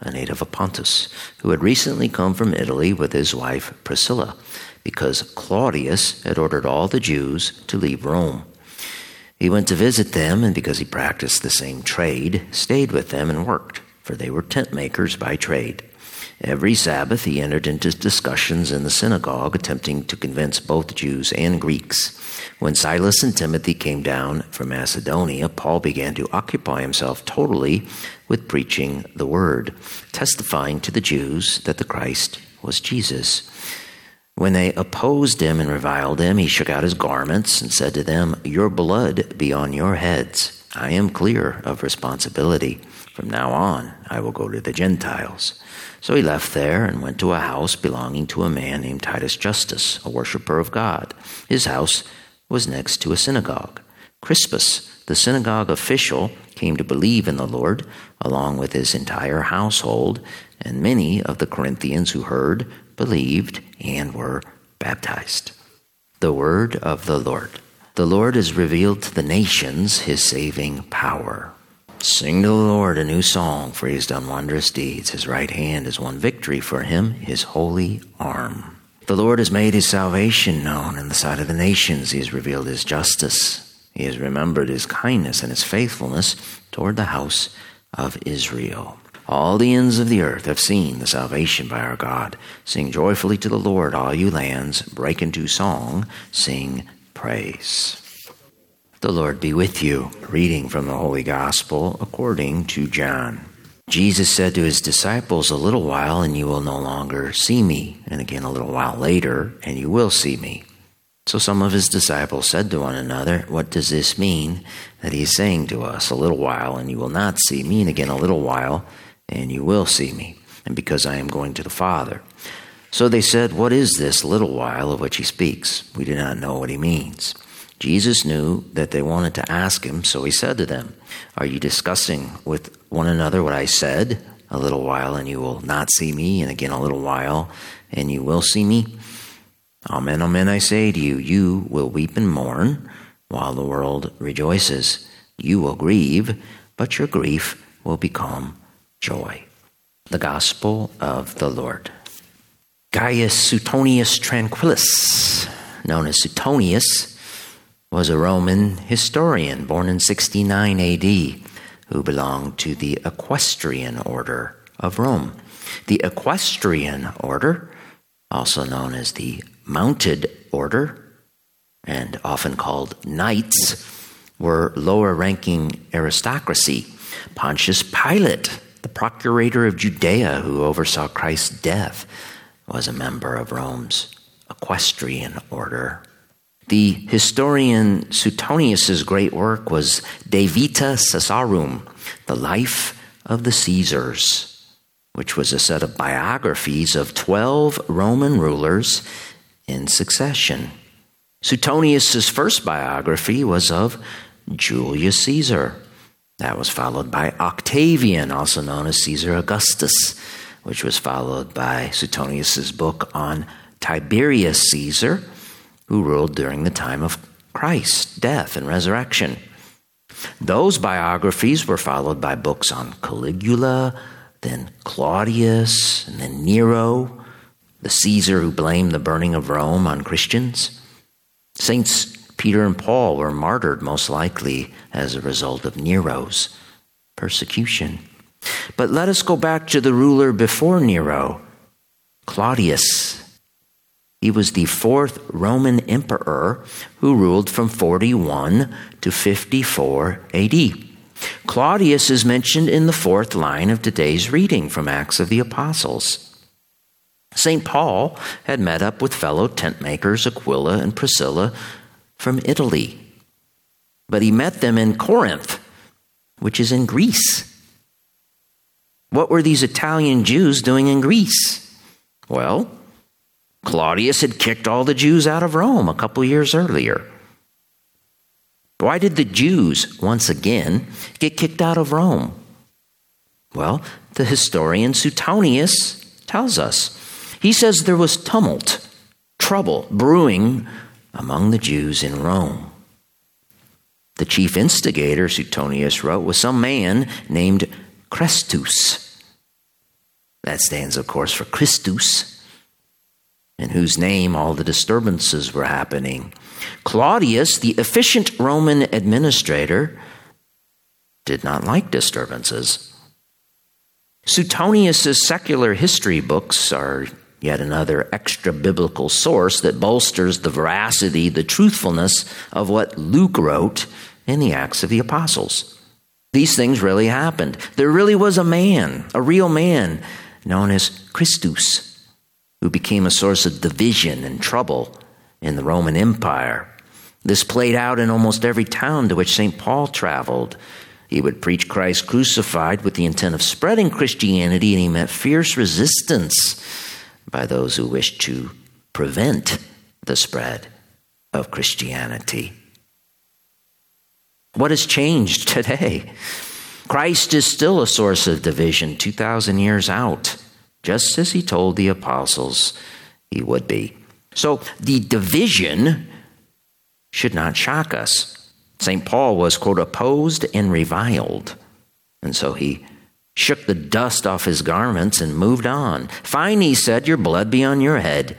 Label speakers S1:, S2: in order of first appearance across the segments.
S1: a native of Pontus, who had recently come from Italy with his wife Priscilla, because Claudius had ordered all the Jews to leave Rome. He went to visit them, and because he practiced the same trade, stayed with them and worked, for they were tent makers by trade. Every Sabbath he entered into discussions in the synagogue, attempting to convince both Jews and Greeks. When Silas and Timothy came down from Macedonia, Paul began to occupy himself totally with preaching the word, testifying to the Jews that the Christ was Jesus. When they opposed him and reviled him, he shook out his garments and said to them, Your blood be on your heads. I am clear of responsibility. From now on, I will go to the Gentiles. So he left there and went to a house belonging to a man named Titus Justus, a worshiper of God. His house was next to a synagogue. Crispus, the synagogue official, came to believe in the Lord, along with his entire household, and many of the Corinthians who heard believed and were baptized. The word of the Lord. The Lord has revealed to the nations his saving power. Sing to the Lord a new song, for he has done wondrous deeds. His right hand has won victory for him, his holy arm. The Lord has made his salvation known in the sight of the nations. He has revealed his justice. He has remembered his kindness and his faithfulness toward the house of Israel. All the ends of the earth have seen the salvation by our God. Sing joyfully to the Lord, all you lands. Break into song. Sing praise. The Lord be with you. Reading from the Holy Gospel according to John. Jesus said to his disciples, A little while, and you will no longer see me. And again, a little while later, and you will see me. So some of his disciples said to one another, What does this mean that he is saying to us? A little while, and you will not see me, and again a little while, and you will see me, and because I am going to the Father. So they said, What is this little while of which he speaks? We do not know what he means. Jesus knew that they wanted to ask him, so he said to them, Are you discussing with one another what I said? A little while, and you will not see me, and again a little while, and you will see me. Amen, amen, I say to you, you will weep and mourn while the world rejoices. You will grieve, but your grief will become joy. The Gospel of the Lord. Gaius Suetonius Tranquillus, known as Suetonius, was a Roman historian born in 69 AD who belonged to the Equestrian Order of Rome. The Equestrian Order, also known as the mounted order, and often called knights, were lower ranking aristocracy. Pontius Pilate, the procurator of Judea who oversaw Christ's death, was a member of Rome's equestrian order. The historian Suetonius's great work was De Vita Caesarum, the life of the Caesars, which was a set of biographies of 12 Roman rulers in succession. Suetonius's first biography was of Julius Caesar. That was followed by Octavian, also known as Caesar Augustus, which was followed by Suetonius's book on Tiberius Caesar, who ruled during the time of Christ's death and resurrection. Those biographies were followed by books on Caligula, then Claudius, and then Nero, the Caesar who blamed the burning of Rome on Christians. Saints Peter and Paul were martyred most likely as a result of Nero's persecution. But let us go back to the ruler before Nero, Claudius. He was the fourth Roman emperor who ruled from 41 to 54 AD. Claudius is mentioned in the fourth line of today's reading from Acts of the Apostles. St. Paul had met up with fellow tent makers Aquila and Priscilla from Italy, but he met them in Corinth, which is in Greece. What were these Italian Jews doing in Greece? Well, Claudius had kicked all the Jews out of Rome a couple years earlier. Why did the Jews, once again, get kicked out of Rome? Well, the historian Suetonius tells us. He says there was tumult, trouble brewing among the Jews in Rome. The chief instigator, Suetonius wrote, was some man named Chrestus. That stands, of course, for Christus, in whose name all the disturbances were happening. Claudius, the efficient Roman administrator, did not like disturbances. Suetonius' secular history books are yet another extra biblical source that bolsters the veracity, the truthfulness of what Luke wrote in the Acts of the Apostles. These things really happened. There really was a man, a real man, known as Christus, who became a source of division and trouble in the Roman Empire. This played out in almost every town to which St. Paul traveled. He would preach Christ crucified with the intent of spreading Christianity, and he met fierce resistance by those who wished to prevent the spread of Christianity. What has changed today? Christ is still a source of division 2,000 years out, just as he told the apostles he would be. So the division should not shock us. St. Paul was, quote, opposed and reviled. And so he shook the dust off his garments and moved on. Fine, he said, your blood be on your head.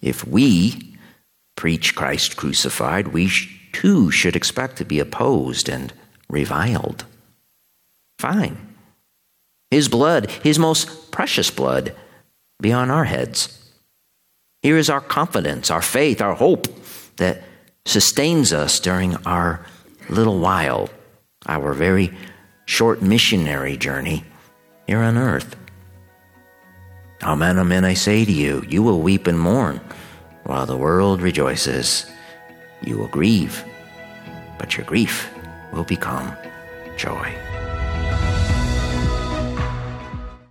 S1: If we preach Christ crucified, we too should expect to be opposed and reviled. Fine. His blood, his most precious blood, be on our heads. Here is our confidence, our faith, our hope that sustains us during our little while, our very short missionary journey here on earth. Amen, amen, I say to you, you will weep and mourn while the world rejoices. You will grieve, but your grief will become joy.